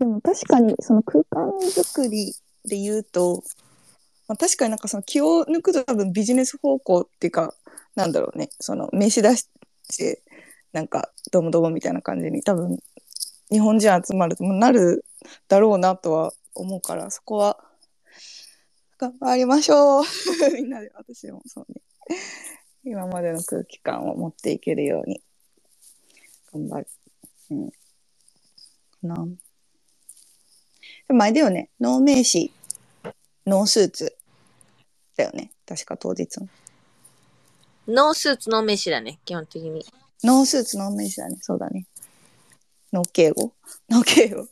でも確かにその空間作りで言うと、まあ、確かになんかその気を抜くと多分ビジネス方向っていうかなんだろうねその名刺出してなんかどうもどうもみたいな感じに多分日本人集まるともなるだろうなとは思うからそこは頑張りましょう みんなで私もそうね今までの空気感を持っていけるように頑張る。うん。かな。でもあれだよね。ノー名刺、ノースーツだよね。確か当日の。ノースーツ、ノー名刺だね、基本的に。ノースーツ、ノー名刺だね。そうだね。ノー敬語？ノー敬語。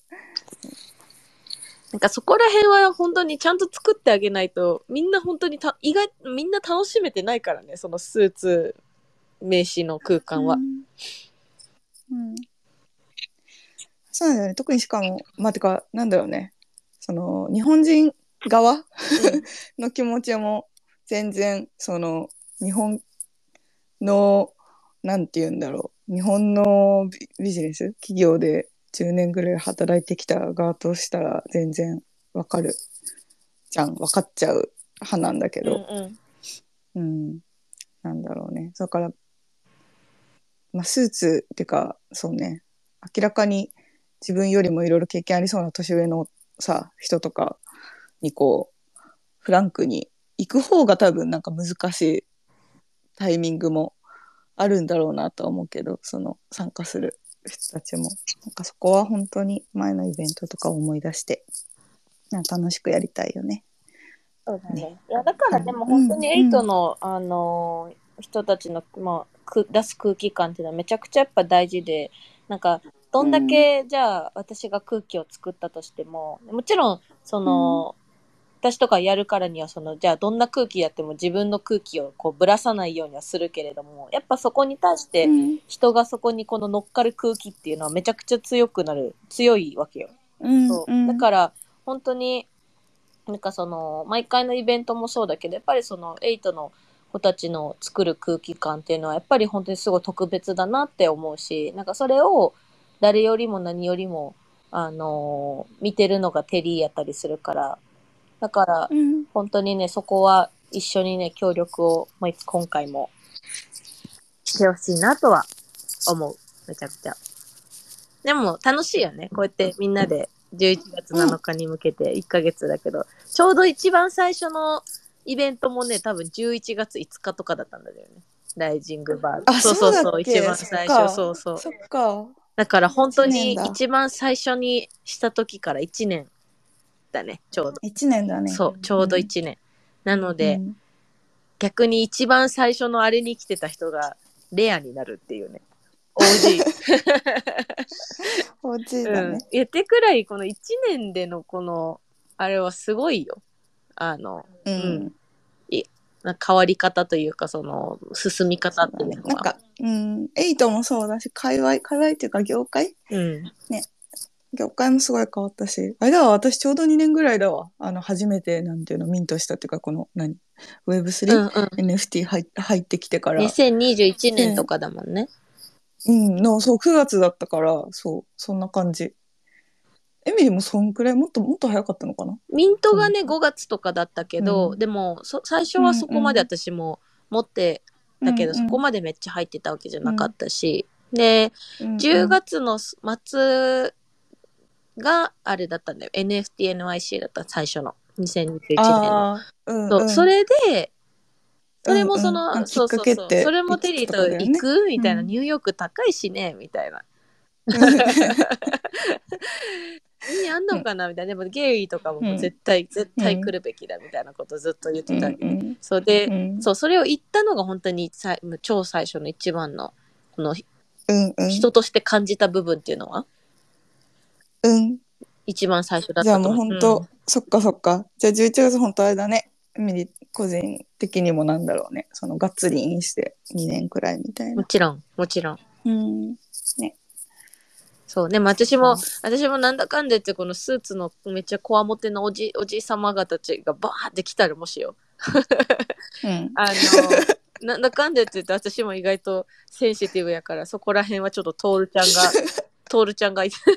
なんかそこら辺は本当にちゃんと作ってあげないと、みんな本当にた、意外、みんな楽しめてないからね、そのスーツ、名刺の空間は。うん。うんそうなんだよね。特にしかも、まあ、てか、なんだろうね。その、日本人側の気持ちも全然、その、日本の、なんて言うんだろう。日本のビビジネス企業で10年ぐらい働いてきた側としたら全然わかるじゃん。わかっちゃう派なんだけど。うんうん。うん、なんだろうね。だから、まあ、スーツっていうか、そうね、明らかに自分よりもいろいろ経験ありそうな年上のさ、人とかにこう、フランクに行く方が多分なんか難しいタイミングもあるんだろうなとは思うけど、その参加する人たちも。なんかそこは本当に前のイベントとかを思い出して、なんか楽しくやりたいよね。そうだね。いや、だからでも本当にエイトの、あのー、人たちの、まあ、く出す空気感っていうのはめちゃくちゃやっぱ大事で、なんか、どんだけ、じゃあ、私が空気を作ったとしても、もちろん、その、私とかやるからには、その、じゃあ、どんな空気やっても自分の空気をこう、ぶらさないようにはするけれども、やっぱそこに対して、うん。人がそこにこの乗っかる空気っていうのはめちゃくちゃ強くなる、強いわけよ。うんそう。うん。だから本当になんかその毎回のイベントもそうだけどやっぱりそのエイトの子たちの作る空気感っていうのはやっぱり本当にすごい特別だなって思うしなんかそれを誰よりも何よりもあの見てるのがテリーやったりするから。だからうん。本当にねそこは一緒にね協力をもう今回もしてほしいなとは思う。めちゃくちゃ。でも楽しいよね。こうやってみんなで11月7日に向けて1ヶ月だけど、ちょうど一番最初のイベントもね多分11月5日とかだったんだよね。ライジングバーあそうそうそう一番最初。そうそう。そっか。だから本当に一番最初にした時から1年だねちょうど。一年だね。そうちょうど1年、なので、うん。逆に一番最初のあれに来てた人がレアになるっていうね。OG おじいだうん。ってくらいこの1年でのこのあれはすごいよ。あのううん。な変わり方というかその進み方っていうのは。なんか、うん、エイトもそうだし、界隈、界隈っていうか業界？うん。業界もすごい変わったし、あれだわ、私ちょうど2年ぐらいだわ。あの、初めて、なんていうの、ミントしたっていうか、この、何 ?Web3?、うんうん。NFT 入入ってきてから。2021年とかだもんね、うん、の、そう、9月だったから、そう、そんな感じ。エミリーもそんくらい、もっともっと早かったのかな？ミントがね5月とかだったけど、うん。でもそ最初はそこまで私も持ってたけど、うんうんそこまでめっちゃ入ってたわけじゃなかったし、でうん10月の末があれだったんだよ。NFTNYC だった最初の。2021年の。うん、そううん。それでそれもその、うんうんそうそうそう。それもテリーと行く、みたいな、うん。ニューヨーク高いしねみたいな 意味あんのかなみたいなでもゲイとかも絶対、絶対来るべきだみたいなことずっと言ってたわけ、うんうんそうで、うんそうそれを言ったのが本当にさ超最初の一番のこのうんうん。人として感じた部分っていうのは？うん。一番最初だったじゃあもう本当、そっかそっか。じゃあ11月本当あれだね。個人的にもなんだろうね。そのがっつりインして2年くらいみたいな。もちろんもちろんうん。そうでも私も、そ私もなんだかんだ言ってこのスーツのめっちゃこわもてのおじおじさま方たちがバーって来たらもしようん。あのなんだかんだ言ってて私も意外とセンシティブやからそこら辺はちょっとトールちゃんが トールちゃんがいて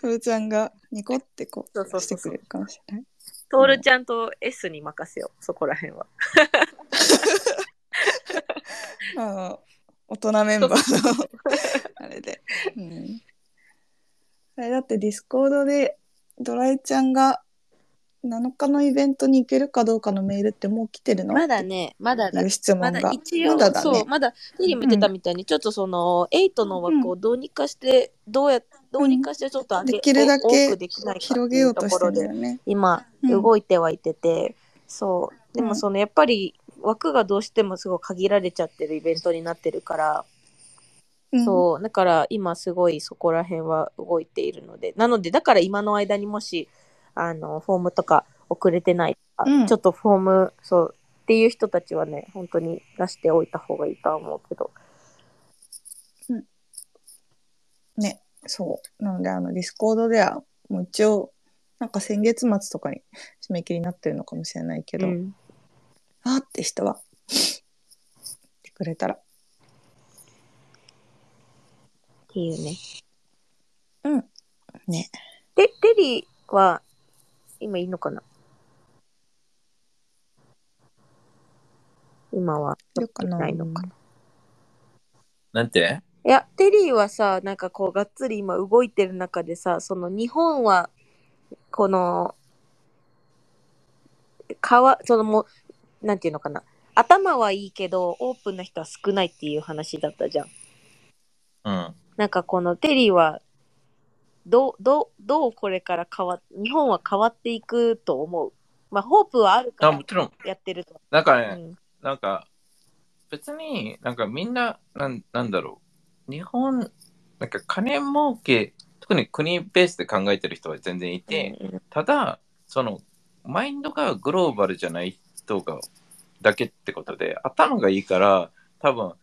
トルちゃんがニコってこそうそううしてくれるかもしれない。トールちゃんと S に任せよう、そこら辺は。あの大人メンバーの。あれで。うん、あれだってディスコードでドライちゃんが7日のイベントに行けるかどうかのメールってもう来てるの？まだね、まだだ。いう質問が。まだ一応、まだだね。そう、まだ、テリーも言ってたみたいに、ちょっとその、8の枠をどうにかして、どうや、どうにかしてちょっと上げ、できるだけ広げようとしてるんだよね。今、うん動いてはいてて、そう。でうん。もその、やっぱり、枠がどうしてもすごい限られちゃってるイベントになってるから、うんそう。だから今すごいそこら辺は動いているので。なので、だから今の間にもし、あの、フォームとか遅れてないとか、うんちょっとフォーム、そう、っていう人たちはね、本当に出しておいた方がいいとは思うけど。ね、そう。なので、あの、ディスコードでは、もう一応、なんか先月末とかに締め切りになってるのかもしれないけど、うんあーって人は、ってくれたら。っていうね。ね。で、テリーは、今いいのかな？今は、よくな？いのかな？なんて？いや、テリーはさ、なんかこう、がっつり今動いてる中でさ、その日本は、この、かわ、そのもう、なんていうのかな。頭はいいけど、オープンな人は少ないっていう話だったじゃん。うん。なんかこのテリーは、どう、どう、どうこれから変わっ、日本は変わっていくと思う。まあ、ホープはあるかあ、らもちろん、やってると。なんかね、うん。なんか、別になんかみんな、なんなんだろう。日本、なんか金儲け、特に国ベースで考えてる人は全然いて、うんただ、その、マインドがグローバルじゃない人が、だけってことで、頭がいいから、多分、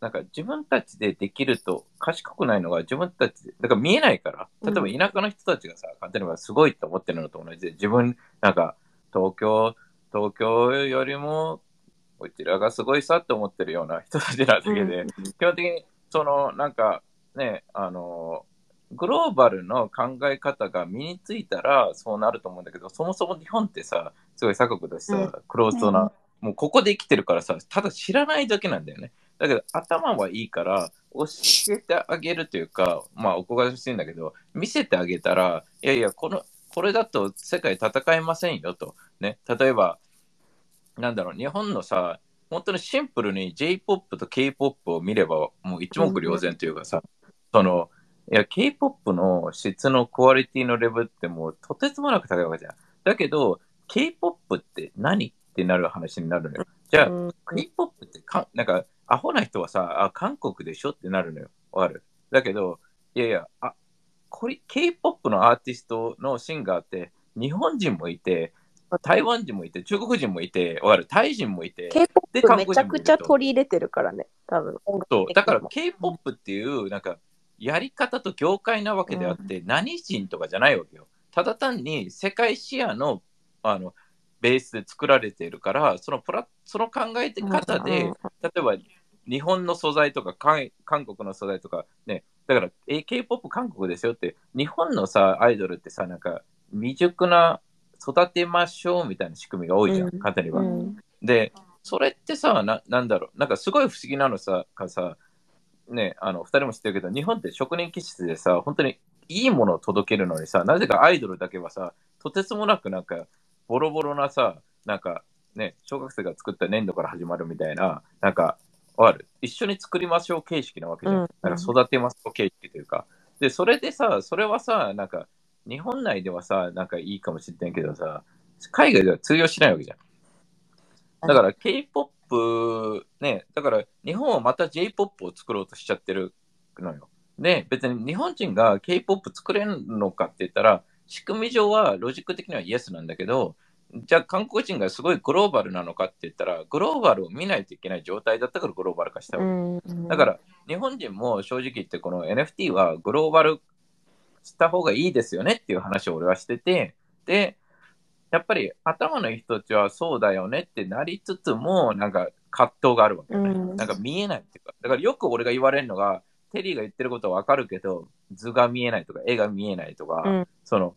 なんか自分たちでできると賢くないのが自分たちで、だから見えないから、例えば田舎の人たちがさ、例えばすごいと思ってるのと同じで、自分、なんか東京、東京よりも、うちらがすごいさって思ってるような人たちなだけで、基本的に、その、なんか、ね、あの、グローバルの考え方が身についたらそうなると思うんだけど、そもそも日本ってさ、すごい鎖国だしさ、うんクローズドな、うんもうここで生きてるからさ、ただ知らないだけなんだよね。だけど頭はいいから教えてあげるというか、まあおこがましいんだけど、見せてあげたら、いやいや、この、これだと世界戦えませんよと。ね、例えば、なんだろう、日本のさ、本当にシンプルに J-POP と K-POP を見ればもう一目瞭然というかさ、その、いや、K-POP の質のクオリティのレベルってもうとてつもなく高いわけじゃん。だけど、K-POP って何ってなる話になるのよ。じゃあ、うん K-POP ってか、なんか、アホな人はさ、あ、韓国でしょってなるのよ。わかる？だけど、いやいや、あ、これ、K-POP のアーティストのシンガーって、日本人もいて、台湾人もいて、中国人もいて、わかる？タイ人もいて、で K-POP 韓め国人もいるとちゃくちゃ取り入れてるからね、多分。そう、だから K-POP っていう、なんか、やり方と業界なわけであって、何人とかじゃないわけよ。ただ単に世界視野の、あの、ベースで作られているから、そのプラその考え方で、うん例えば日本の素材とか韓韓国の素材とかね、だから、え K-POP 韓国ですよって、日本のさ、アイドルってさ、なんか未熟な育てましょうみたいな仕組みが多いじゃん、うん。簡単には。うん。で、それってさ、ななんだろう、なんかすごい不思議なのさ、かさ、ね、あの、二人も知ってるけど、日本って職人気質でさ、本当にいいものを届けるのにさ、なぜかアイドルだけはさ、とてつもなくなんか、ボロボロなさ、なんか、ね、小学生が作った粘土から始まるみたいな、なんか、ある。一緒に作りましょう形式なわけじゃん。うんなんか育てましょう形式というか。で、それでさ、それはさ、なんか、日本内ではさ、なんかいいかもしれないけどさ、海外では通用しないわけじゃん。だから K-POP ね、だから日本はまた J-POP を作ろうとしちゃってるのよ。で、別に日本人が K-POP 作れるのかって言ったら、仕組み上はロジック的にはイエスなんだけど、じゃあ韓国人がすごいグローバルなのかって言ったら、グローバルを見ないといけない状態だったからグローバル化したわけ。うんだから日本人も正直言ってこの NFT はグローバルした方がいいですよねっていう話を俺はしてて、で、やっぱり頭のいい人たちはそうだよねってなりつつも、なんか葛藤があるわけよね。うん。なんか見えないっていうか、だからよく俺が言われるのが、テリーが言ってることはわかるけど、図が見えないとか、絵が見えないとか、うん。その、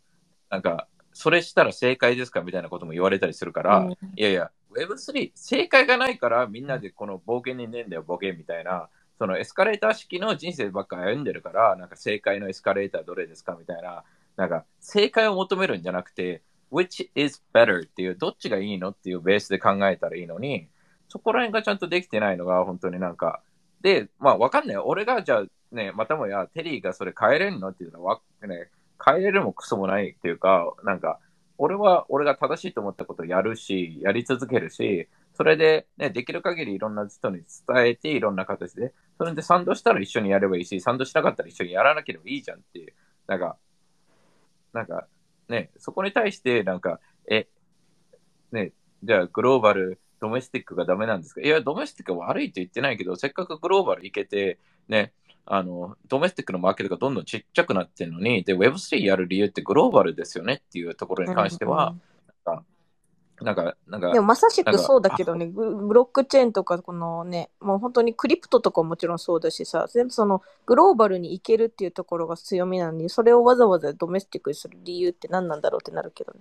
なんか、それしたら正解ですかみたいなことも言われたりするから、うん。いやいや、Web3、正解がないからみんなでこの冒険にねえんだよ、ボケみたいな、そのエスカレーター式の人生ばっか歩んでるから、なんか正解のエスカレーターどれですかみたいな、なんか正解を求めるんじゃなくて、which is better っていう、どっちがいいのっていうベースで考えたらいいのに、そこら辺がちゃんとできてないのが本当になんか、で、まあわかんない。俺がじゃあね、またもやテリーがそれ変えれるのっていうのは、ね、変えれるもクソもないっていうか、なんか、俺は俺が正しいと思ったことをやるし、やり続けるし、それで、ね、できる限りいろんな人に伝えて、いろんな形で、それで賛同したら一緒にやればいいし、賛同しなかったら一緒にやらなければいいじゃんっていう、なんか、なんか、ね、そこに対して、なんか、え、ね、じゃあグローバル、ドメスティックがダメなんですか？いや、ドメスティックは悪いと言ってないけど、せっかくグローバル行けて、ね、あの、ドメスティックのマーケットがどんどんちっちゃくなってるのに、で、Web3 やる理由ってグローバルですよねっていうところに関しては、なんか、なんか、でもまさしなんかくそうだけどね、グブロックチェーンとか、このね、もう本当にクリプトとかももちろんそうだしさ、全部そのグローバルに行けるっていうところが強みなのに、それをわざわざドメスティックにする理由って何なんだろうってなるけどね。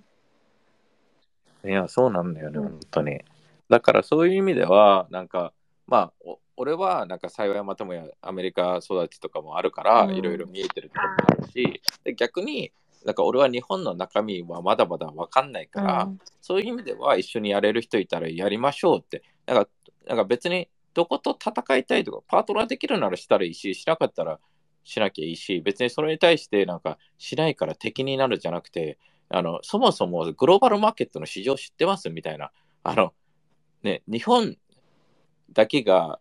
いや、そうなんだよね、うん本当に。だからそういう意味では、なんか、まあ、お俺は、なんか幸いまたもやアメリカ育ちとかもあるから、うんいろいろ見えてるところもあるし、で逆に、なんか俺は日本の中身はまだまだわかんないから、うんそういう意味では一緒にやれる人いたらやりましょうって。なんか、なんか別にどこと戦いたいとか、パートナーできるならしたらいいし、しなかったらしなきゃいいし、別にそれに対してなんかしないから敵になるじゃなくて、あの、そもそもグローバルマーケットの市場知ってますみたいな。あの、ね、日本だけが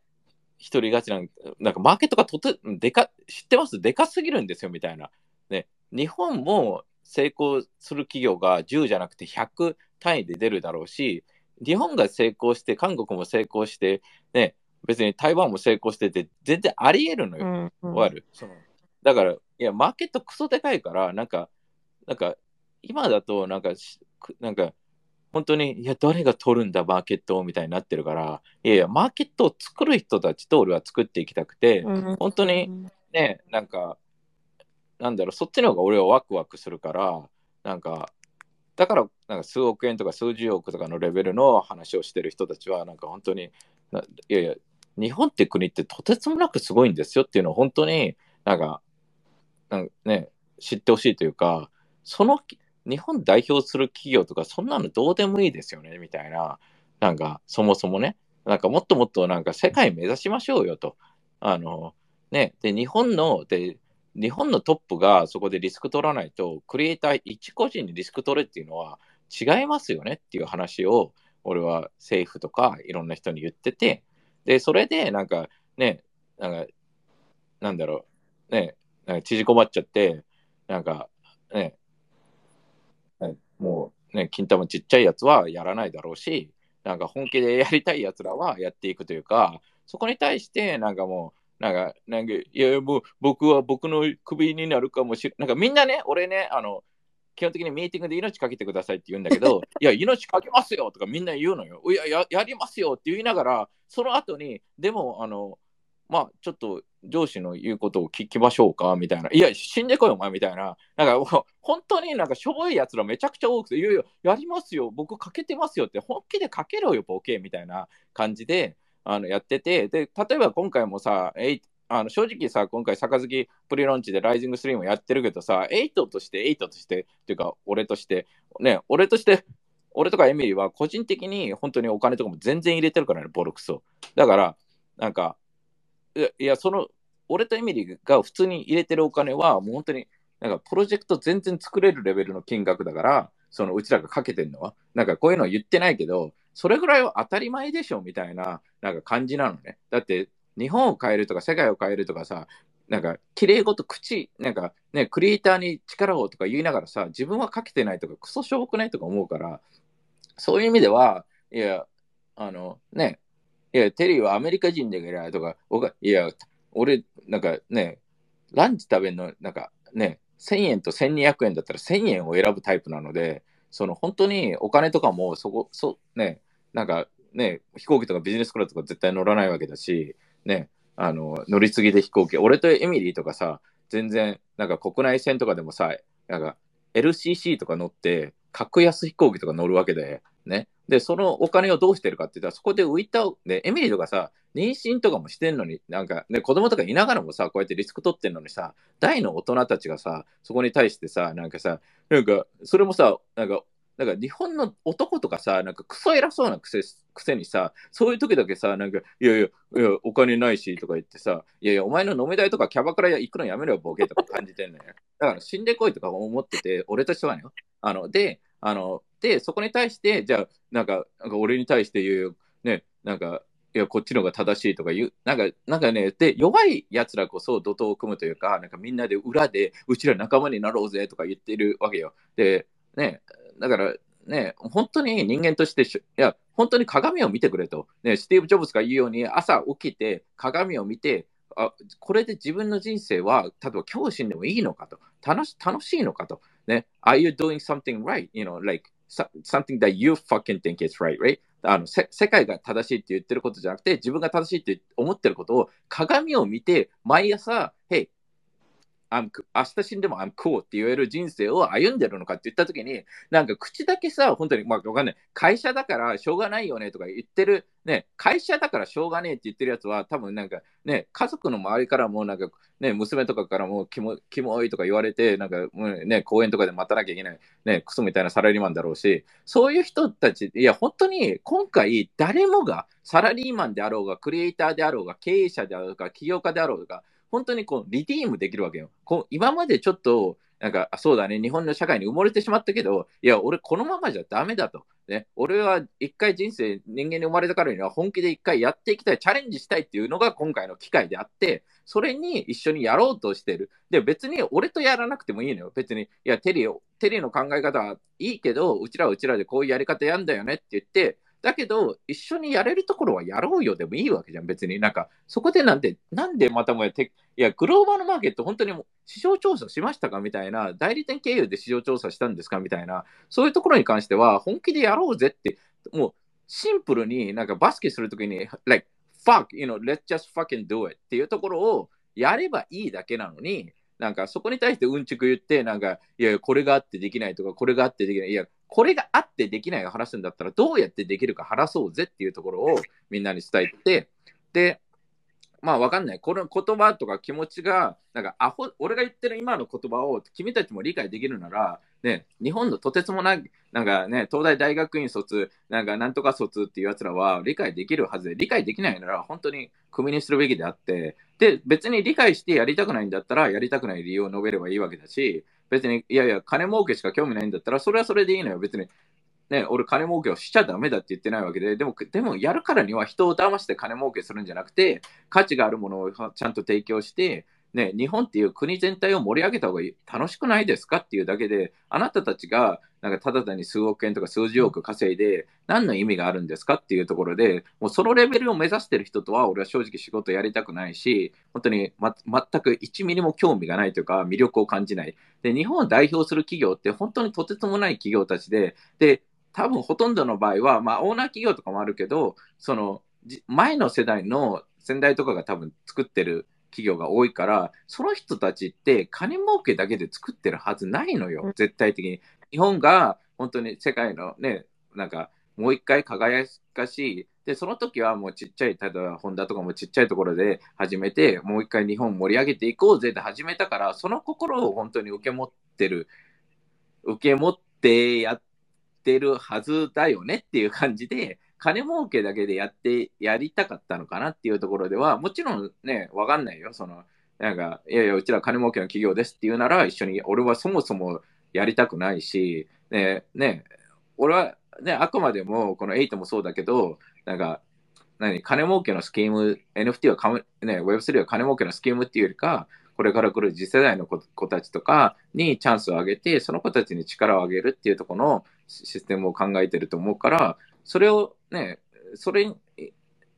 一人勝ちなんなんかマーケットがとてでか、知ってます？でかすぎるんですよみたいな。ね、日本も成功する企業が10じゃなくて100単位で出るだろうし、日本が成功して、韓国も成功して、ね、別に台湾も成功してて、全然あり得るのよ。うんうん。だから、いや、マーケットクソでかいから、なんか、なんか、今だと、なんかなんか、本当に、いや、誰が取るんだ、マーケットをみたいになってるから、いやいや、マーケットを作る人たちと俺は作っていきたくて、うん。本当にね、なんか、なんだろう、そっちの方が俺はワクワクするから、なんか、だから、なんか数億円とか数十億とかのレベルの話をしてる人たちは、なんか本当に、いやいや、日本って国ってとてつもなくすごいんですよっていうのを本当になんか、なんかね、知ってほしいというか、その日本代表する企業とか、そんなのどうでもいいですよね、みたいな、なんか、そもそもね、なんかもっともっとなんか世界目指しましょうよと。あの、ね、で、日本の、で、日本のトップがそこでリスク取らないと、クリエイター一個人にリスク取れっていうのは違いますよねっていう話を、俺は政府とかいろんな人に言ってて、で、それでなんかね、なんか、なんだろう、ね、なんか縮こまっちゃって、なんかね、ねもうね、金玉ちっちゃいやつはやらないだろうし、なんか本気でやりたいやつらはやっていくというか、そこに対してなんかもう、なんか、なんか、いや、もう僕は僕のクビになるかもしれなんかみんなね、俺ね、あの、基本的にミーティングで命かけてくださいって言うんだけど、いや、命かけますよとかみんな言うのよ。いや、ややりますよって言いながら、その後に、でも、あの、まあ、ちょっと上司の言うことを聞きましょうかみたいな。いや、死んでこい、お前みたいな。なんか、本当になんかしょぼいやつらめちゃくちゃ多くて、いやいや、やりますよ、僕かけてますよって、本気でかけろよ、ボケみたいな感じであのやってて、で、例えば今回もさ、えいあの正直さ、今回、杯プリロンチでライジングスリーもやってるけどさ、エイトとして、エイトとして、っていうか、俺として、ね、俺として、俺とかエミリーは個人的に本当にお金とかも全然入れてるからね、ボルクスを。だから、なんか、いや、その、俺とエミリーが普通に入れてるお金は、もう本当に、なんかプロジェクト全然作れるレベルの金額だから、そのうちらがかけてるのは、なんかこういうのは言ってないけど、それぐらいは当たり前でしょみたいな、なんか感じなのね。だって、日本を変えるとか世界を変えるとかさ、なんか綺麗ごと口、なんかね、クリエイターに力をとか言いながらさ、自分はかけてないとか、クソしょぼくないとか思うから、そういう意味では、いや、あのね、いや、テリーはアメリカ人だからとか、いや、俺、なんかね、ランチ食べるの、なんかね、1000円と1200円だったら1000円を選ぶタイプなので、その本当にお金とかもそこ、そね、なんかね、飛行機とかビジネスクラスとか絶対乗らないわけだし、ね、あの、乗り継ぎで飛行機。俺とエミリーとかさ、全然、なんか国内線とかでもさ、なんか LCC とか乗って、格安飛行機とか乗るわけで、ね。で、そのお金をどうしてるかって言ったら、そこで浮いた、で、エミリーとかさ、妊娠とかもしてんのに、なんか、ね、子供とかいながらもさ、こうやってリスク取ってんのにさ、大の大人たちがさ、そこに対してさ、なんかさ、なんか、それもさ、なんか、なんか日本の男とかさ、なんかクソ偉そうなくせくせにさ、そういう時だけさ、なんか、いやいや、いやお金ないしとか言ってさ、いやいや、お前の飲み代とかキャバクラ行くのやめろよ、ボケとか感じてんのよ。だから死んでこいとか思ってて、俺としてはね。あの、で、あの、で、そこに対して、じゃあ、なんか、なんか俺に対して言う、ね、なんか、や、こっちの方が正しいとか言う、なんか、なんかね、で、弱い奴らこそ怒涛を組むというか、なんかみんなで裏で、うちら仲間になろうぜとか言ってるわけよ。で、ね、だから、ね、本当に人間としていや、本当に鏡を見てくれと。ね、スティーブ・ジョブズが言うように、朝起きて鏡を見て、あこれで自分の人生は、例えば教師でもいいのかと。楽し楽しいのかと。ね、Are you doing something right? You know, like, something that you fucking think is right, right? あの世界が正しいって言ってることじゃなくて、自分が正しいって思ってることを鏡を見て、毎朝、Hey, 明日死んでも I'm cool って言える人生を歩んでるのかって言ったときに、なんか口だけさ、本当に、まあわかんない。会社だからしょうがないよねとか言ってる、ね、会社だからしょうがねえって言ってるやつは、多分なんかね、家族の周りからもなんかね、娘とかからもキモいとか言われて、なんかね、公園とかで待たなきゃいけない、ね、クソみたいなサラリーマンだろうし、そういう人たち、いや、本当に今回誰もがサラリーマンであろうが、クリエイターであろうが、経営者であろうが、起業家であろうが、本当にこうリディームできるわけよ。こう今までちょっと、なんか、そうだね、日本の社会に埋もれてしまったけど、いや、俺このままじゃダメだと。ね、俺は一回人生、人間に生まれたからには本気で一回やっていきたい、チャレンジしたいっていうのが今回の機会であって、それに一緒にやろうとしてる。で、別に俺とやらなくてもいいのよ。別に、いや、テリー、テリーの考え方はいいけど、うちらはうちらでこういうやり方やんだよねって言って、だけど、一緒にやれるところはやろうよでもいいわけじゃん、別に。なんか、そこでなんで、なんでまたもやって、いや、グローバルマーケット、本当にも市場調査しましたかみたいな、代理店経由で市場調査したんですかみたいな、そういうところに関しては、本気でやろうぜって、もう、シンプルになんかバスケするときに、like, fuck, you know, let's just fucking do it っていうところをやればいいだけなのに、なんかそこに対してうんちく言って、なんか、いやいや、これがあってできないとか、これがあってできない。いや、これがあってできないを話すんだったら、どうやってできるか話そうぜっていうところをみんなに伝えて、で、まあわかんない。この言葉とか気持ちが、なんかアホ、俺が言ってる今の言葉を君たちも理解できるなら、ね、日本のとてつもない、なんかね、東大大学院卒、なんかなんとか卒っていう奴らは理解できるはずで、理解できないなら本当にクビにするべきであって、で、別に理解してやりたくないんだったら、やりたくない理由を述べればいいわけだし、別に、いやいや、金儲けしか興味ないんだったら、それはそれでいいのよ。別に、ね、俺金儲けをしちゃダメだって言ってないわけで、でも、でもやるからには人を騙して金儲けするんじゃなくて、価値があるものをちゃんと提供して、ね、日本っていう国全体を盛り上げた方が楽しくないですかっていうだけで、あなたたちがなんかただ単に数億円とか数十億稼いで何の意味があるんですかっていうところで、もうそのレベルを目指してる人とは俺は正直仕事やりたくないし、本当に、ま、全く1ミリも興味がないというか魅力を感じない。で、日本を代表する企業って本当にとてつもない企業たちで、で、多分ほとんどの場合は、まあオーナー企業とかもあるけど、その前の世代の先代とかが多分作ってる企業が多いから、その人たちって金儲けだけで作ってるはずないのよ、絶対的に。日本が本当に世界のね、なんかもう一回輝かしい、で、その時はもうちっちゃい、例えばホンダとかもちっちゃいところで始めて、もう一回日本盛り上げていこうぜって始めたから、その心を本当に受け持ってる、受け持ってやってるはずだよねっていう感じで、金儲けだけでやって、やりたかったのかなっていうところでは、もちろんね、わかんないよ。その、なんか、いやいや、うちら金儲けの企業ですって言うなら、一緒に、俺はそもそもやりたくないし、ね、ね、俺は、ね、あくまでも、この8もそうだけど、なんか、何、金儲けのスキーム、NFT は、ね、Web3 は金儲けのスキームっていうよりか、これから来る次世代の子たちとかにチャンスを上げて、その子たちに力を上げるっていうところのシステムを考えてると思うから、それをね、それ、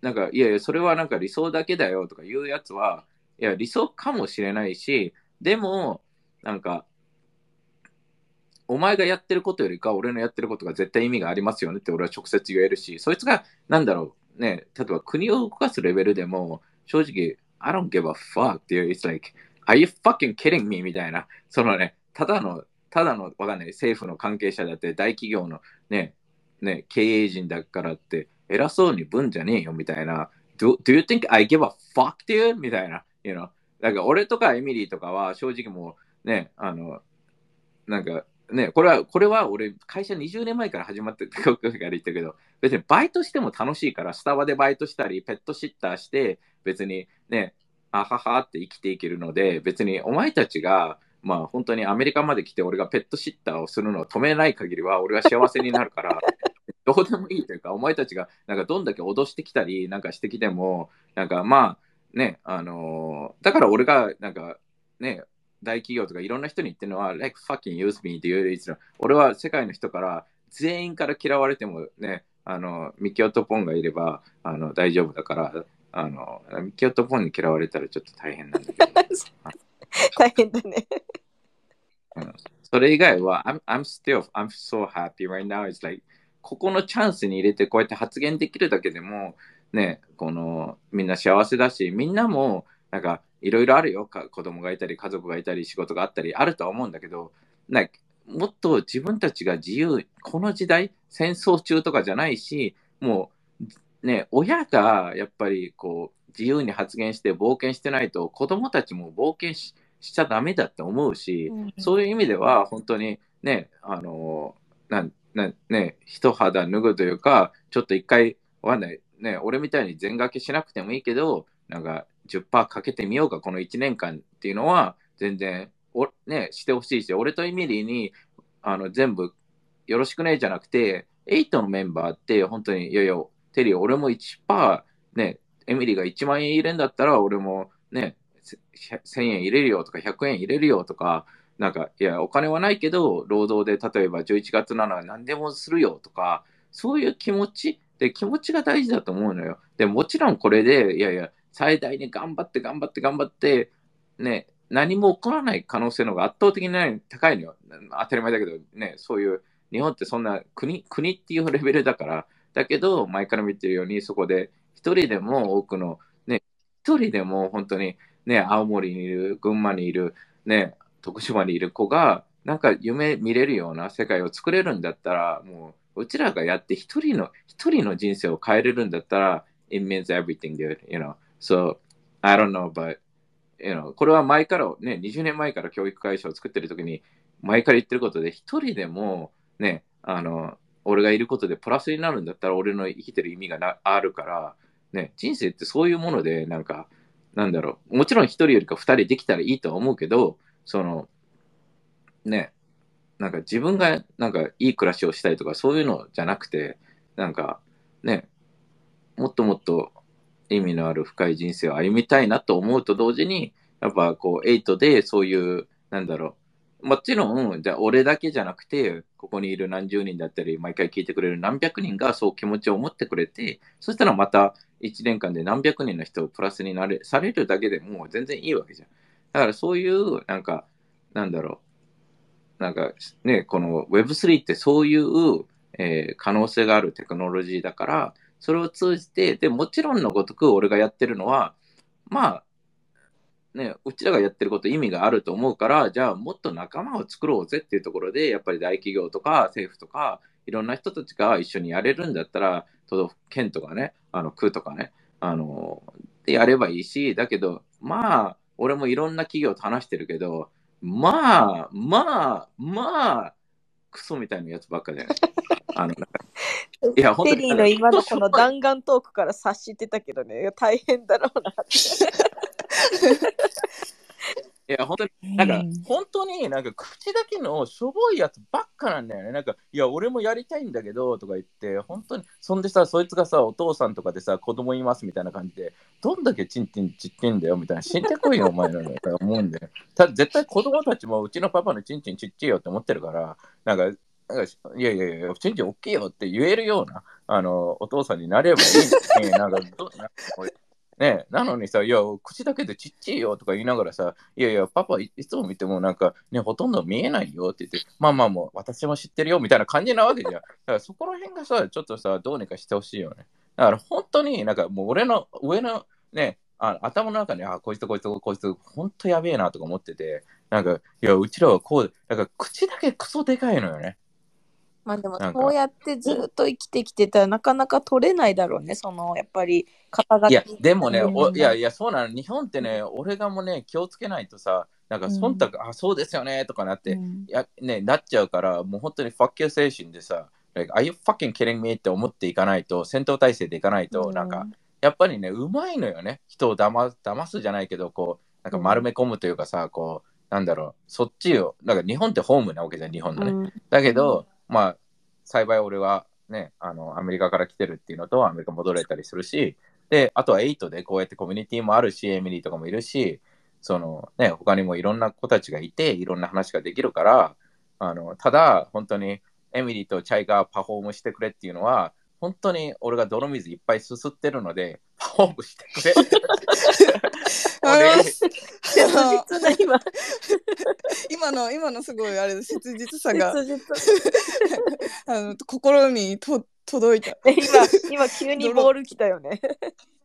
なんか、いやいや、それはなんか理想だけだよとか言うやつは、いや、理想かもしれないし、でも、なんか、お前がやってることよりか、俺のやってることが絶対意味がありますよねって俺は直接言えるし、そいつが、なんだろう、ね、例えば国を動かすレベルでも、正直、I don't give a fuck っていう、it's like, are you fucking kidding me? みたいな、そのね、ただの、ただの、わかんない、政府の関係者だって、大企業のね、ね、経営陣だからって、偉そうにぶんじゃねえよみたいな。Do, do you think I give a fuck to you? みたいな。You know? だか俺とかエミリーとかは正直もうね、あの、なんかね、これは、これは俺、会社20年前から始まってたから言ったけど、別にバイトしても楽しいから、スタバでバイトしたり、ペットシッターして、別にね、あははって生きていけるので、別にお前たちが、まあ本当にアメリカまで来て俺がペットシッターをするのを止めない限りは俺は幸せになるから、どうでもいいというか、お前たちがなんかどんだけ脅してきたりなんかしてきても、なんかまあね、あのー、だから俺がなんかね、大企業とかいろんな人に言ってるのは、like fucking use me っていうの俺は世界の人から全員から嫌われてもね、あの、ミキオとポンがいればあの大丈夫だから、あの、ミキオとポンに嫌われたらちょっと大変なんだけど。大変だね。それ以外は、I'm, I'm still, I'm so happy right now. It's like, ここのチャンスに入れてこうやって発言できるだけでも、ね、この、みんな幸せだし、みんなも、なんか、いろいろあるよか。子供がいたり、家族がいたり、仕事があったり、あるとは思うんだけど、なもっと自分たちが自由、この時代、戦争中とかじゃないし、もう、ね、親がやっぱりこう、自由に発言して冒険してないと、子供たちも冒険ししちゃダメだって思うし、うん、そういう意味では、本当にね、あの、なんなね、一肌脱ぐというか、ちょっと一回、わかんない、ね、俺みたいに全掛けしなくてもいいけど、なんか10%かけてみようか、この1年間っていうのは、全然、おね、してほしいし、俺とエミリーに、あの、全部、よろしくね、じゃなくて、8のメンバーって、本当に、いやいや、テリー、俺も1%、ね、エミリーが1万円入れんだったら、俺もね、1000円入れるよとか、100円入れるよとか、なんか、いや、お金はないけど、労働で、例えば11月なら何でもするよとか、そういう気持ち、で、気持ちが大事だと思うのよ。で、もちろんこれで、いやいや、最大に頑張って頑張って頑張って、ね、何も起こらない可能性の方が圧倒的に高いのよ。当たり前だけど、ね、そういう、日本ってそんな国、国っていうレベルだから、だけど、前から見てるように、そこで一人でも多くの、ね、一人でも本当に、ね、青森にいる、群馬にいる、ね、徳島にいる子が、なんか夢見れるような世界を作れるんだったら、もう、うちらがやって一人の、一人の人生を変えれるんだったら、it means everything, dude, you know. So, I don't know, but, you know, これは前からね、20年前から教育会社を作ってる時に、前から言ってることで、一人でもね、あの、俺がいることでプラスになるんだったら、俺の生きてる意味がなあるから、ね、人生ってそういうもので、なんか、なんだろう、もちろん一人よりか二人できたらいいとは思うけど、その、ね、なんか自分がなんかいい暮らしをしたいとかそういうのじゃなくて、なんかね、もっともっと意味のある深い人生を歩みたいなと思うと同時に、やっぱこう、エイトでそういう、なんだろう、もちろん、じゃあ俺だけじゃなくて、ここにいる何十人だったり、毎回聞いてくれる何百人がそう気持ちを持ってくれて、そしたらまた1年間で何百人の人をプラスになれ、されるだけでもう全然いいわけじゃん。だからそういう、なんか、なんだろう、なんかね、この Web3 ってそういう、えー、可能性があるテクノロジーだから、それを通じて、で、もちろんのごとく俺がやってるのは、まあ、ね、うちらがやってること意味があると思うから、じゃあもっと仲間を作ろうぜっていうところで、やっぱり大企業とか政府とか、いろんな人たちが一緒にやれるんだったら、都道府県とかね、あの、区とかね、あの、でやればいいし、だけど、まあ、俺もいろんな企業と話してるけど、まあ、まあ、まあ、クソみたいなやつばっかじゃない？あの、いや、本当に。テリーの今のこの弾丸トークから察してたけどね、大変だろうなって。いや、本当に、なんか、本当になんか、口だけのしょぼいやつばっかなんだよね。なんか、いや、俺もやりたいんだけど、とか言って、本当に、そんでさ、そいつがさ、お父さんとかでさ、子供いますみたいな感じで、どんだけチンチンちってんだよ、みたいな、死んでこいよ、お前らの、と思うんで。ただ、絶対子供たちも、うちのパパのチンチンちっちゃいよって思ってるから、なんか、なんかいやいやいや、チンチン大きいよって言えるような、あの、お父さんになればいいんですね。なんか、どなね、なのにさ、いや、口だけでちっちゃいよとか言いながらさ、いやいや、パパいつも見てもなんか、ね、ほとんど見えないよって言って、まあまあもう私も知ってるよみたいな感じなわけじゃん。だからそこら辺がさ、ちょっとさ、どうにかしてほしいよね。だから本当になんかもう俺の上のね、あ頭の中に、あ、こいつとこいつとこいつ、ほんとやべえなとか思ってて、なんか、いや、うちらはこう、なんか口だけクソでかいのよね。まあでもなんかそうやってずっと生きてきてたらなかなか取れないだろうね、そのやっぱり肩書き。いや、でもね、うんおいやいや、そうなの。日本ってね、俺がもね、気をつけないとさ、なんか忖度、あ、そうですよねとかなって、うんいや、ね、なっちゃうから、もう本当にファッキュー精神でさ、like, Are you fucking kidding me? って思っていかないと、戦闘態勢でいかないと、うんなんか、やっぱりね、うまいのよね。人をだま騙すじゃないけど、こう、なんか丸め込むというかさ、こう、なんだろう、そっちを、なんか日本ってホームなわけじゃん、日本のね。うんだけど、まあ、幸い俺はね、あの、アメリカから来てるっていうのと、アメリカ戻れたりするし、で、あとは8でこうやってコミュニティもあるし、エミリーとかもいるし、そのね、他にもいろんな子たちがいて、いろんな話ができるから、あの、ただ、本当にエミリーとチャイがパフォームしてくれっていうのは、本当に俺が泥水いっぱいすすってるので、パフォームしてくれ。あれは俺。切実な今、今の今のすごいあれ切実さが。切実。あの心にと届いた。今、今急にボール来たよね。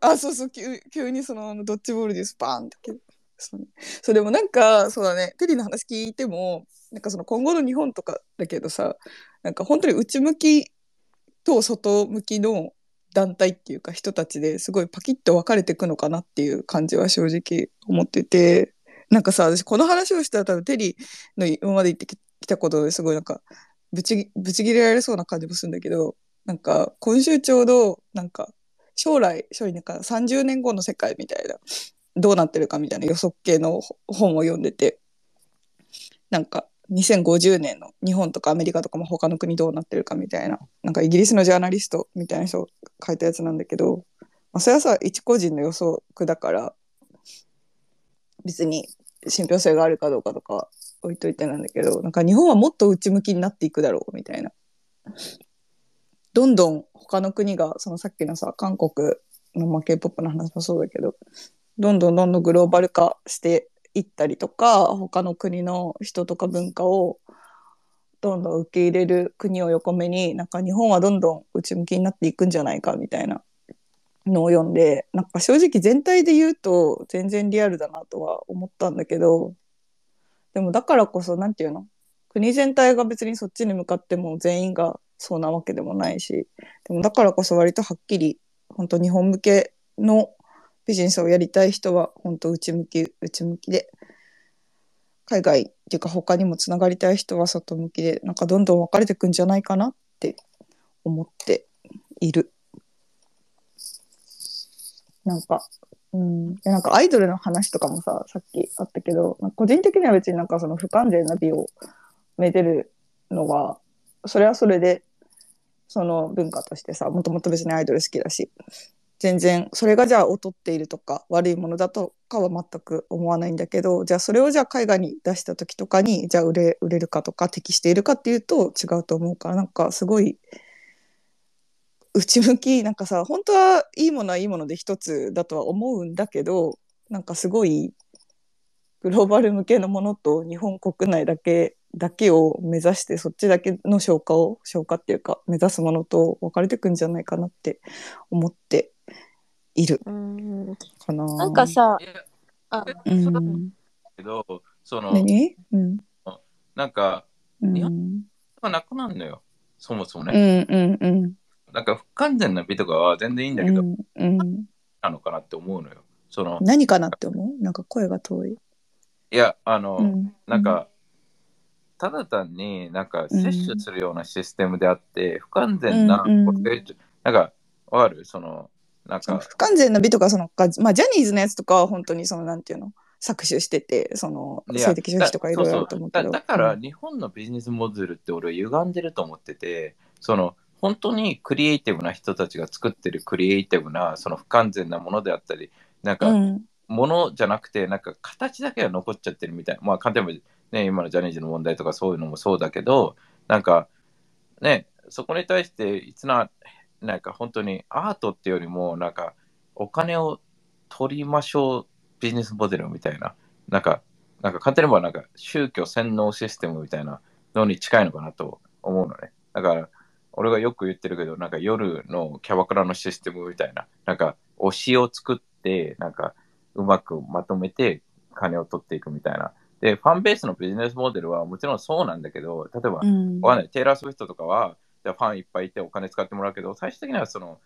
あそうそう急急にそのあのドッジボールでスパーンってそう,、ね、そうでもなんかそうだね。テリーの話聞いてもなんかその今後の日本とかだけどさなんか本当に内向きと外向きの団体っていうか人たちですごいパキッと分かれていくのかなっていう感じは正直思っててなんかさ私この話をしたら多分テリーの今まで言ってきたことですごいなんかぶちぶち切れられそうな感じもするんだけどなんか今週ちょうどなんか将来将来なんか30年後の世界みたいなどうなってるかみたいな予測系の本を読んでてなんか2050年の日本とかアメリカとかも他の国どうなってるかみたいななんかイギリスのジャーナリストみたいな人が書いたやつなんだけど、まあ、それはさ一個人の予測だから別に信憑性があるかどうかとか置いといてなんだけどなんか日本はもっと内向きになっていくだろうみたいな。どんどん他の国がそのさっきのさ韓国の、まあ、K-POP の話もそうだけどどんどんどんどんグローバル化していったりとか他の国の人とか文化をどんどん受け入れる国を横目になんか日本はどんどん内向きになっていくんじゃないかみたいなのを読んでなんか正直全体で言うと全然リアルだなとは思ったんだけどでもだからこそなんていうの？国全体が別にそっちに向かっても全員がそうなわけでもないしでもだからこそ割とはっきり本当日本向けのビジネスをやりたい人は本当内向き内向きで海外っていうか他にもつながりたい人は外向きでなんかどんどん分かれていくんじゃないかなって思っている。なんか、うん、なんかアイドルの話とかもささっきあったけど、個人的には別になんかその不完全な美をめでるのはそれはそれでその文化としてさもともと別にアイドル好きだし全然それがじゃあ劣っているとか悪いものだとかは全く思わないんだけどじゃあそれをじゃあ海外に出した時とかにじゃあ売れ売れるかとか適しているかっていうと違うと思うからなんかすごい内向きなんかさ本当はいいものはいいもので一つだとは思うんだけどなんかすごいグローバル向けのものと日本国内だけだけを目指してそっちだけの消化を消化っていうか目指すものと分かれていくんじゃないかなって思って。いる。うん。かな。なんかさ、あうん、けど、その、何？うん。なんか、うん。日がなくなるのよ。そもそもうね。んうんうん。なんか不完全な美とかは全然いいんだけど、うんうん。なのかなって思うのよ。その、何かなって思う？なんか声が遠い。いや、あの、うん。なんか、ただ単になんかうん。摂取するようなシステムであって、不完全な、うんなんか、わかる？その、なんか、不完全な美とかそのか、まあ、ジャニーズのやつとかは本当にそのなんていうの？搾取しててその性的とかいろいろあると思うけど。だだからうん。日本のビジネスモデルって俺は歪んでると思っててその本当にクリエイティブな人たちが作ってるクリエイティブなその不完全なものであったりなんかうん。ものじゃなくてなんか形だけが残っちゃってるみたいなまあ簡単にね今のジャニーズの問題とかそういうのもそうだけどなんかねそこに対していつななんか本当にアートっていうよりもなんかお金を取りましょうビジネスモデルみたいななんかなんか簡単に言えばなんか宗教洗脳システムみたいなのに近いのかなと思うのね。だから俺がよく言ってるけどなんか夜のキャバクラのシステムみたいななんか推しを作ってなんかうまくまとめて金を取っていくみたいな。で、ファンベースのビジネスモデルはもちろんそうなんだけど、例えば、うん。わかんない、テイラー・スウィフトとかは、じゃあファンいっぱいいてお金使ってもらうけど、最終的にはその、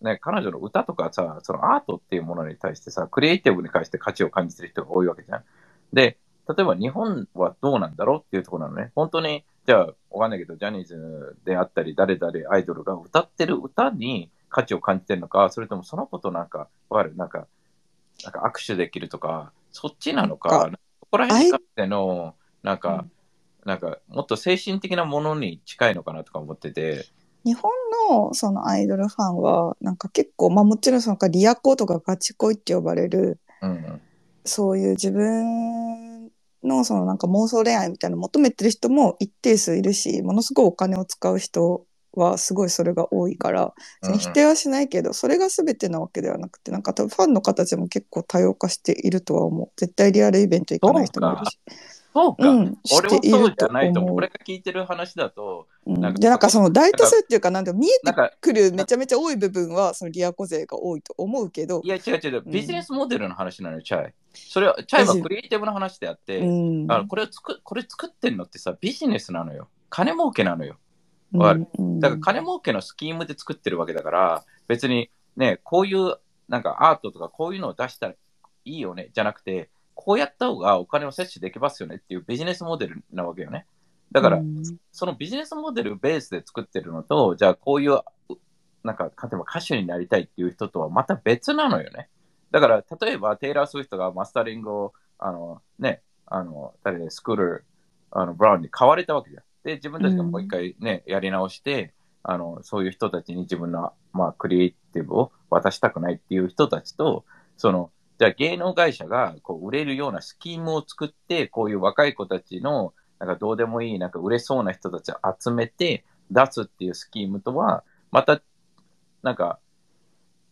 ね、彼女の歌とかさ、そのアートっていうものに対してさ、クリエイティブに対して価値を感じてる人が多いわけじゃん。で、例えば日本はどうなんだろうっていうところなのね。本当に、じゃあ、わかんないけど、ジャニーズであったり、誰々アイドルが歌ってる歌に価値を感じてるのか、それともそのことなんか、わかる？なんか、なんか握手できるとか、そっちなのか、なんここら辺に関しての、なんか、なんか、もっと精神的なものに近いのかなとか思ってて、日本のそのアイドルファンはなんか結構まあもちろんそのリアコとかガチ恋って呼ばれるうん、そういう自分のそのなんか妄想恋愛みたいなの求めてる人も一定数いるしものすごいお金を使う人はすごいそれが多いからうんうん。否定はしないけどそれが全てなわけではなくてなんか多分ファンの形も結構多様化しているとは思う。絶対リアルイベント行かない人もいるしそうか、うん。俺もそうじゃないと思う。俺が聞いてる話だと、うん。なんかでなんかその大多数っていうかなんで見えてくるめちゃめちゃ多い部分はそのリアコ勢が多いと思うけど。いや違う違う、う。ん。ビジネスモデルの話なのよ、チャイ。それは、チャイはクリエイティブな話であって、うん。あのこれを作これ作ってんのってさ、ビジネスなのよ。金儲けなのよ。わかる？うん。だから金儲けのスキームで作ってるわけだから、別にね、こういうなんかアートとかこういうのを出したらいいよね、じゃなくて、こうやった方がお金を摂取できますよねっていうビジネスモデルなわけよね。だから、うんそのビジネスモデルベースで作ってるのと、じゃあこういう、うなんか、例えば歌手になりたいっていう人とはまた別なのよね。だから、例えばテイラー・スウィフトがマスタリングを、あの、ね、あの、誰で、スクール、あの、ブラウンに買われたわけじゃん。で、自分たちがもう一回ね、やり直して、あの、そういう人たちに自分の、まあ、クリエイティブを渡したくないっていう人たちと、その、じゃあ芸能会社がこう売れるようなスキームを作って、こういう若い子たちのなんかどうでもいい、なんか売れそうな人たちを集めて出すっていうスキームとは、また、なんか、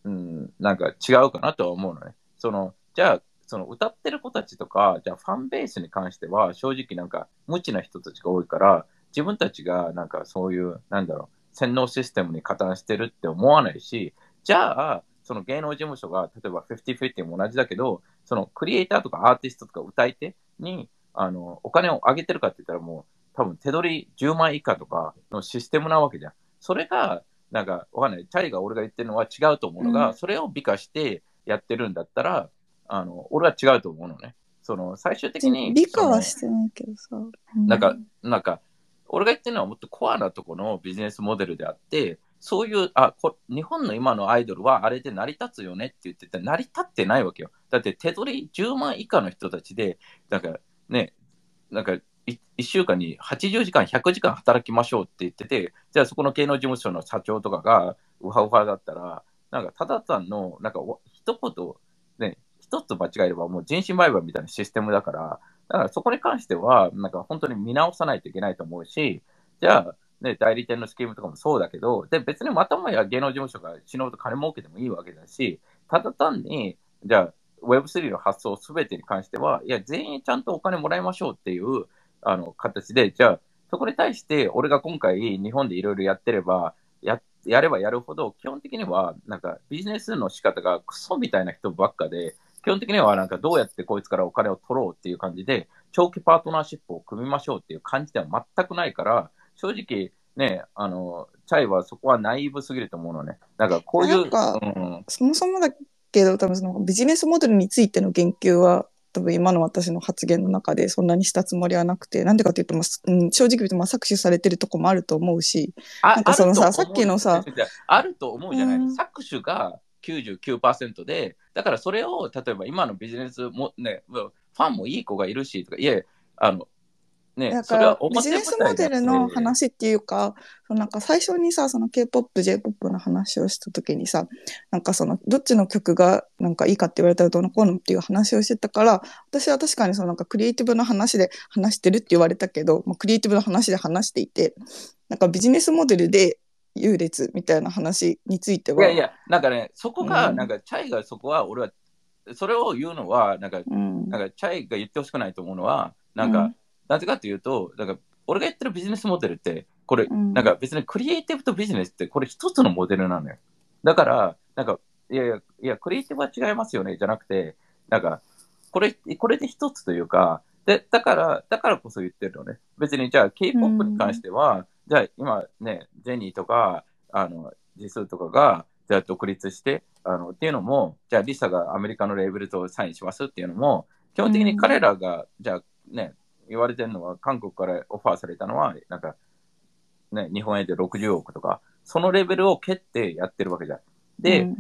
うん、なんか違うかなとは思うのね。その、じゃあ、その歌ってる子たちとか、じゃあファンベースに関しては、正直なんか無知な人たちが多いから、自分たちがなんかそういう、なんだろう、洗脳システムに加担してるって思わないし、じゃあ、その芸能事務所が、例えば50-50も同じだけど、そのクリエイターとかアーティストとか歌い手に、あの、お金を上げてるかって言ったらもう、多分手取り10万以下とかのシステムなわけじゃん。それが、なんか、わかんない。チャイが俺が言ってるのは違うと思うのが、うんそれを美化してやってるんだったら、あの、俺は違うと思うのね。その、最終的に。理解はそしてないけどさ。のなんか、なんか、俺が言ってるのはもっとコアなところのビジネスモデルであって、そういう、あこ日本の今のアイドルはあれで成り立つよねって言ってて、成り立ってないわけよ。だって手取り10万以下の人たちで、なんかね、なんか1週間に80時間、100時間働きましょうって言ってて、じゃあそこの芸能事務所の社長とかがウハウハだったら、なんかただ単の、なんか一言、ね、一つ間違えればもう人身売買みたいなシステムだから、だからそこに関しては、なんか本当に見直さないといけないと思うし、じゃあ、ね、代理店のスキームとかもそうだけど、で、別にまたもや芸能事務所が死ぬほど金儲けてもいいわけだし、ただ単に、じゃあ、Web3 の発想すべてに関しては、いや、全員ちゃんとお金もらいましょうっていう、あの、形で、じゃあ、そこに対して、俺が今回日本でいろいろやってれば、や、やればやるほど、基本的には、なんかビジネスの仕方がクソみたいな人ばっかで、基本的にはなんかどうやってこいつからお金を取ろうっていう感じで、長期パートナーシップを組みましょうっていう感じでは全くないから、正直ね、あの、チャイはそこはナイーブすぎると思うのね。なんかこういう、かうん、そもそもだけど、多分そのビジネスモデルについての言及は、多分今の私の発言の中でそんなにしたつもりはなくて、なんでかっていうと、まあすうん、正直言うとまあ搾取されてるとこもあると思うし、あなんかそのささっきのさ、あると思うじゃない、うん。搾取が99%で、だからそれを例えば今のビジネスも、ね、ファンもいい子がいるしとか、いえ、あの、ね、だからビジネスモデルの話っていうか、そのなんか最初にさ、その K-POP、J-POP の話をした時にさ、なんかそのどっちの曲がなんかいいかって言われたらどうのこうのっていう話をしてたから、私は確かにそのなんかクリエイティブの話で話してるって言われたけど、まあ、クリエイティブの話で話していて、なんかビジネスモデルで優劣みたいな話については、いやいや、なんかね、そこが、うん。なんか、チャイがそこは、俺は、それを言うのは、なんか、うん、なんか、チャイが言ってほしくないと思うのは、なんか、うんなぜかというと、なんか、俺が言ってるビジネスモデルって、これ、うんなんか別にクリエイティブとビジネスって、これ一つのモデルなのよ。だから、なんか、いやいや、いや、クリエイティブは違いますよね、じゃなくて、なんか、これ、これで一つというか、で、だから、だからこそ言ってるのね。別にじゃあ K-POP に関しては、じゃあ今ね、ジェニーとか、あの、ジスーとかが、じゃあ独立して、あの、っていうのも、じゃあリサがアメリカのレーベルとサインしますっていうのも、基本的に彼らが、じゃあね、言われてるのは、韓国からオファーされたのは、なんか、ね、日本円で60億とか、そのレベルを蹴ってやってるわけじゃん。で、うん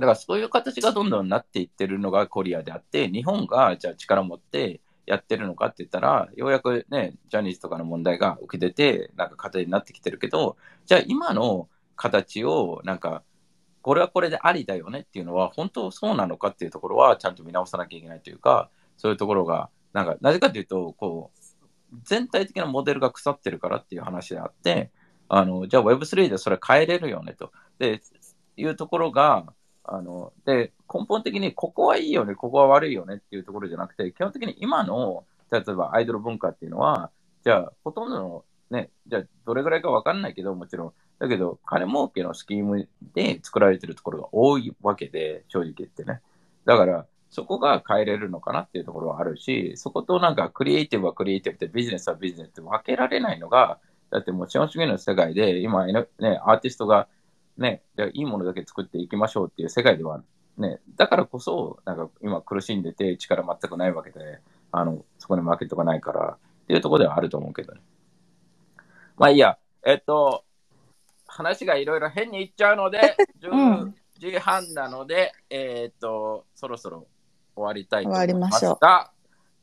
だからそういう形がどんどんなっていってるのがコリアであって、日本がじゃあ力を持ってやってるのかって言ったら、ようやくね、ジャニーズとかの問題が起きてて、なんか形になってきてるけど、じゃあ今の形をなんか、これはこれでありだよねっていうのは、本当そうなのかっていうところはちゃんと見直さなきゃいけないというか、そういうところが、なんか、なぜかというと、こう、全体的なモデルが腐ってるからっていう話であって、あの、じゃあ Web3 でそれ変えれるよねと。で、いうところが、あの、で、根本的にここはいいよね、ここは悪いよねっていうところじゃなくて、基本的に今の、例えばアイドル文化っていうのは、じゃあ、ほとんどの、ね、じゃあ、どれぐらいかわかんないけど、もちろん。だけど、金儲けのスキームで作られてるところが多いわけで、正直言ってね。だから、そこが変えれるのかなっていうところはあるし、そことなんかクリエイティブはクリエイティブでビジネスはビジネスって分けられないのが、だってもう資本主義の世界で今、ね、アーティストがね、いいものだけ作っていきましょうっていう世界ではね、だからこそ、なんか今苦しんでて力全くないわけで、あの、そこにマーケットがないからっていうところではあると思うけどね。まあいいや、えっと、話がいろいろ変にいっちゃうので、10時半なので、えっと、そろそろ終わりたいと思いますが、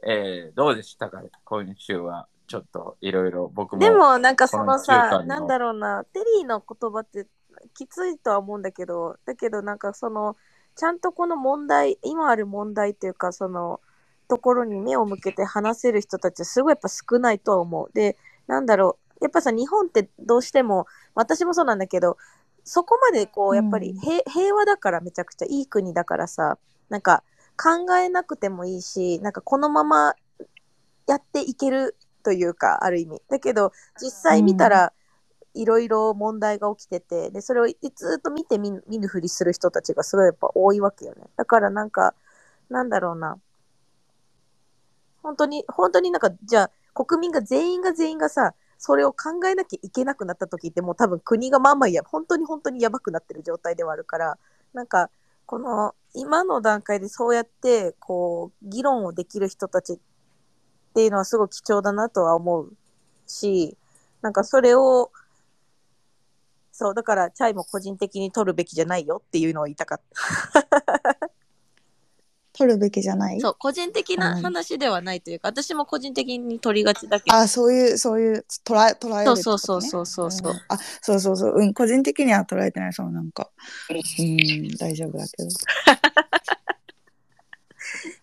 えーどうでしたか今週はちょっといろいろ僕も。でもなんかそのさ間、のなんだろうな、テリーの言葉ってきついとは思うんだけど、だけどなんかその、ちゃんとこの問題、今ある問題っていうか、その、ところに目を向けて話せる人たちはすごいやっぱ少ないとは思う。で、なんだろう、やっぱさ、日本ってどうしても、私もそうなんだけど、そこまでこう、やっぱりうん平,、平和だからめちゃくちゃいい国だからさ、なんか考えなくてもいいし、なんかこのままやっていけるというか、ある意味。だけど、実際見たら、いろいろ問題が起きてて、で、それをずっと見て見ぬ見ぬふりする人たちがすごいやっぱ多いわけよね。だからなんか、なんだろうな。本当に、本当になんか、じゃあ、国民が全員が全員がさ、それを考えなきゃいけなくなった時ってもう多分国がまあまあや、本当に本当にやばくなってる状態ではあるから、なんか、この今の段階でそうやってこう議論をできる人たちっていうのはすごい貴重だなとは思うし、なんかそれを、そう、だからチャイも個人的に取るべきじゃないよっていうのを言いたかった。取るべきじゃない？そう、個人的な話ではないというか、私も個人的に取りがちだけど。あ、そういう、そういう、捉え、捉えると、ね。そうそうそうそうそううんあ、そうそうそう。うん、個人的には捉えてない。そう、なんか。うん、大丈夫だけど。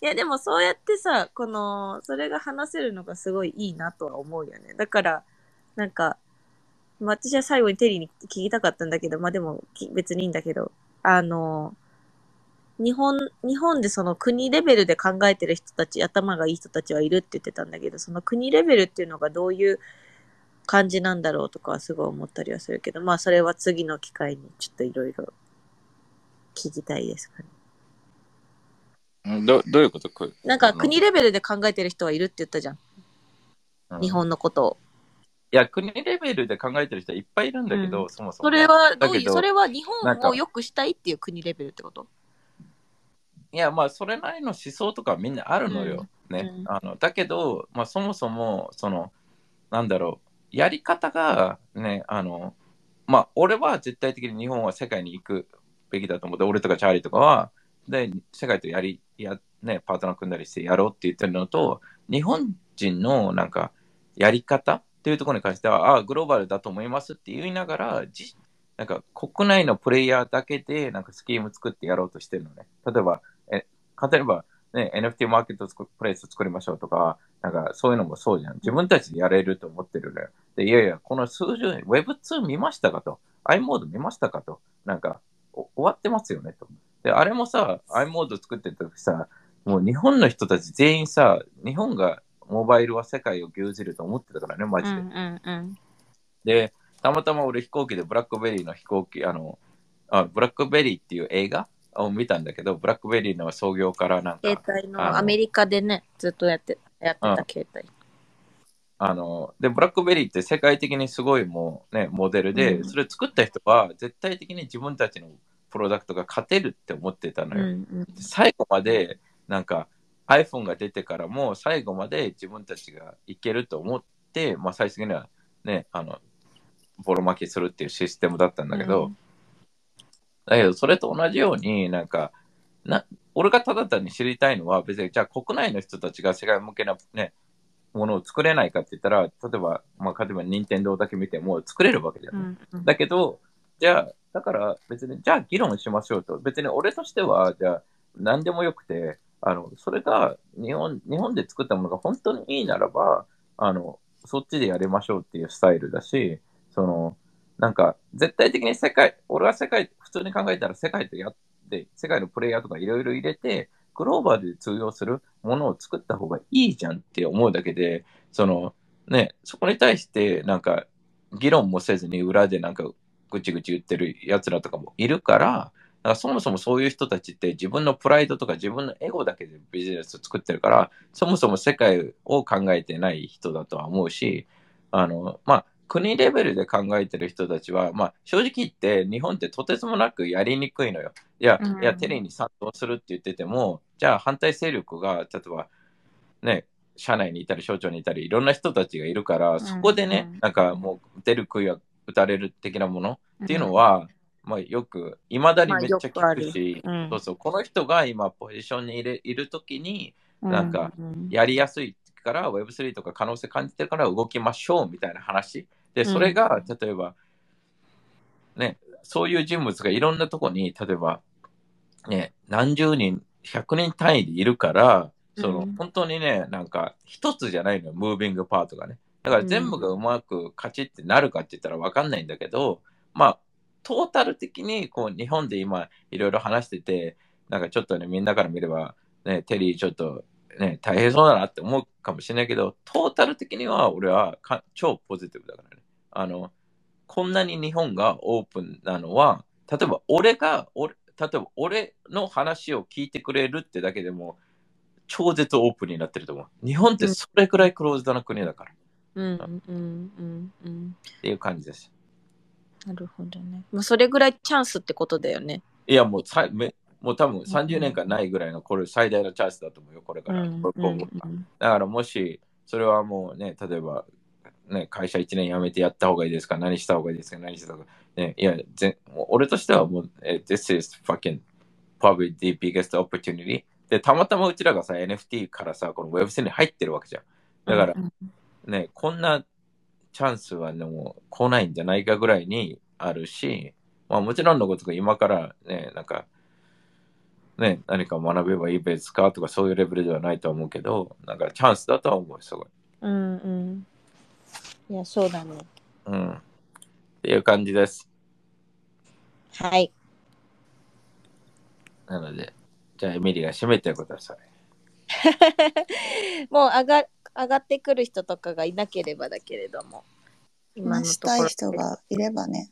いや、でもそうやってさ、この、それが話せるのがすごいいいなとは思うよね。だから、なんか、まあ私は最後にテリーに聞きたかったんだけど、まあでもき別にいいんだけど、あの、日本、日本でその国レベルで考えてる人たち、頭がいい人たちはいるって言ってたんだけど、その国レベルっていうのがどういう感じなんだろうとかはすごい思ったりはするけど、まあそれは次の機会にちょっといろいろ聞きたいですかね。うんどどういうこと？こなんか国レベルで考えてる人はいるって言ったじゃん。うん日本のことを。いや、国レベルで考えてる人はいっぱいいるんだけど、うんそもそもね。それはどういう、それは日本を良くしたいっていう国レベルってこと？いや、まあ、それなりの思想とかみんなあるのよ。ね。うんあのだけど、まあ、そもそも、その、なんだろう、やり方が、ね、あの、まあ、俺は絶対的に日本は世界に行くべきだと思って、俺とかチャーリーとかは、で、世界とやり、や、ね、パートナー組んだりしてやろうって言ってるのと、日本人のなんか、やり方っていうところに関しては、ああ、グローバルだと思いますって言いながら、じなんか国内のプレイヤーだけでなんかスキーム作ってやろうとしてるのね。例えば、え 例えば、ね、NFT マーケット作プレイス作りましょうとか、なんかそういうのもそうじゃん。自分たちでやれると思ってるのよ。で、いやいや、この数十年、Web2 見ましたかと。i モード見ましたかと。なんか、お終わってますよねと。で、あれもさ、i モード作ってた時さ、もう日本の人たち全員さ、日本がモバイルは世界を牛耳ると思ってたからね、マジで。うんうんうん。で、たまたま俺飛行機でブラックベリーの飛行機、あの、あブラックベリーっていう映画を見たんだけど、ブラックベリーの創業からなんか、携帯のアメリカでね、ずっとやって、やってた携帯。あの、で、ブラックベリーって世界的にすごいもうね、モデルで、うんそれ作った人は絶対的に自分たちのプロダクトが勝てるって思ってたのうんよ。うん最後まで、なんか iPhone が出てからも最後まで自分たちがいけると思って、まあ最終的にはね、あの、ボロ負けするっていうシステムだったんだけど、だけどそれと同じようになんか、な俺がただ単に知りたいのは別にじゃあ国内の人たちが世界向けなね、ものを作れないかって言ったら、例えば、まあ、例えば任天堂だけ見ても作れるわけじゃない。うんうんだけど、じゃあ、だから別に、じゃあ議論しましょうと。別に俺としては、じゃあ何でもよくて、あの、それが日本、日本で作ったものが本当にいいならば、あの、そっちでやりましょうっていうスタイルだし、その、なんか、絶対的に世界、俺は世界、普通に考えたら世界とやって、世界のプレイヤーとかいろいろ入れて、グローバルで通用するものを作った方がいいじゃんって思うだけで、その、ね、そこに対して、なんか、議論もせずに裏でなんか、ぐちぐち言ってる奴らとかもいるから、だからそもそもそういう人たちって自分のプライドとか自分のエゴだけでビジネスを作ってるから、そもそも世界を考えてない人だとは思うし、あの、まあ、国レベルで考えてる人たちは、まあ、正直言って日本ってとてつもなくやりにくいのよ。いや、うん。いや、テレビに賛同するって言ってても、じゃあ反対勢力が、例えば、ね、社内にいたり、省庁にいたり、いろんな人たちがいるから、そこでね、うん。なんかもう、出る杭は打たれる的なものっていうのは、まあ、よく、いまだにめっちゃ聞くし、まあそうそう、この人が今、ポジションにいるいるときに、うなんかうんやりやすいから Web3 とか可能性感じてるから動きましょうみたいな話。で、それが、例えば、ね、そういう人物がいろんなとこに、例えば、ね、何十人、100人単位でいるから、その、うん本当にね、なんか、一つじゃないのよ、ムービングパートがね。だから全部がうまく勝ちってなるかって言ったらわかんないんだけど、まあ、トータル的に、こう、日本で今、いろいろ話してて、なんかちょっとね、みんなから見れば、ね、テリーちょっと、ね、大変そうだなって思うかもしれないけど、トータル的には俺はか超ポジティブだからね。あの、こんなに日本がオープンなのは、例えば俺が、俺、例えば俺の話を聞いてくれるってだけでも、超絶オープンになってると思う。日本ってそれくらいクローズドな国だからっうんうんうんうん。ていう感じです。なるほどね。まあ、それぐらいチャンスってことだよね。いや、もうさめもう多分30年間ないぐらいのこれ最大のチャンスだと思うよ、これから。だからもし、それはもうね、例えば、ね、会社1年辞めてやった方がいいですか？何した方がいいですか？何した方がね、いや、ぜもう俺としてはもう、え This is fucking probably the biggest opportunity. で、たまたまうちらがさ、NFT からさ、この Web3 に入ってるわけじゃん。だからう、んね、こんなチャンスはね、もう来ないんじゃないかぐらいにあるし、まあもちろんのことが今からね、なんか、ね、何か学べばいいですかとかそういうレベルではないとは思うけど、なんかチャンスだとは思う、すごい。うんうん。いや、そうだね。うん。っていう感じです。はい。なので、じゃあエミリが締めてください。もう上が上がってくる人とかがいなければだけれども。今の話したい人がいればね。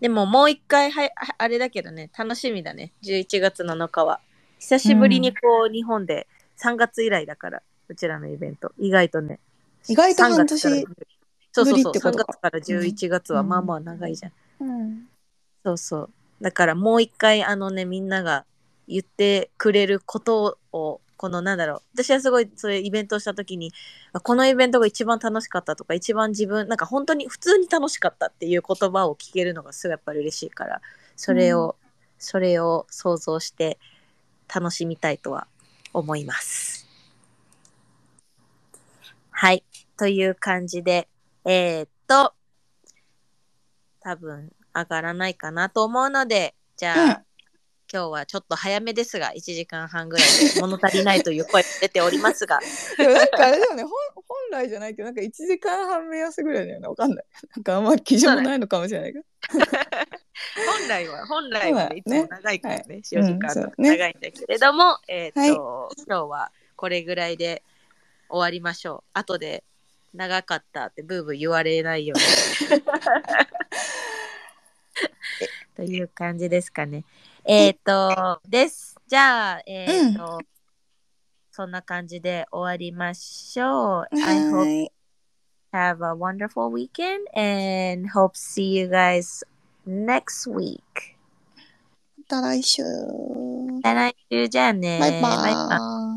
でももう一回ははあれだけどね楽しみだね11月7日は久しぶりにこう、日本で3月以来だからうちらのイベント。意外とね。意外と半3月から年。そうそうそう。ぶりってこ3とか。月から11月はまあまあ長いじゃん、うん。そうそう。だからもう一回あのねみんなが言ってくれることをこのなんだろう。私はすごいそういうイベントをした時にあこのイベントが一番楽しかったとか一番自分なんか本当に普通に楽しかったっていう言葉を聞けるのがすごいやっぱり嬉しいからそれを、それを想像して楽しみたいとは思います。はい。という感じで、えーっと、多分上がらないかなと思うので、じゃあ、今日はちょっと早めですが、1時間半ぐらいで 物足りないという声が出ておりますが、でもなんかあれだよね、本本来じゃないけど、なんか1時間半目安ぐらいだよね。わかんない。なんかあんま基準もないのかもしれないけど。本来は、本来は、ね、いつも長いからね、はい4時間長いんだけれども、えーっと、今日はこれぐらいで終わりましょう。後で長かったってブーブー言われないように。という感じですかね。えっ、と、です。じゃあ、えっ、と、そんな感じで終わりましょう。I hope はい have a wonderful weekend and hope see you guys next week. また来週。また来週じゃあね。バイババイバイーイ。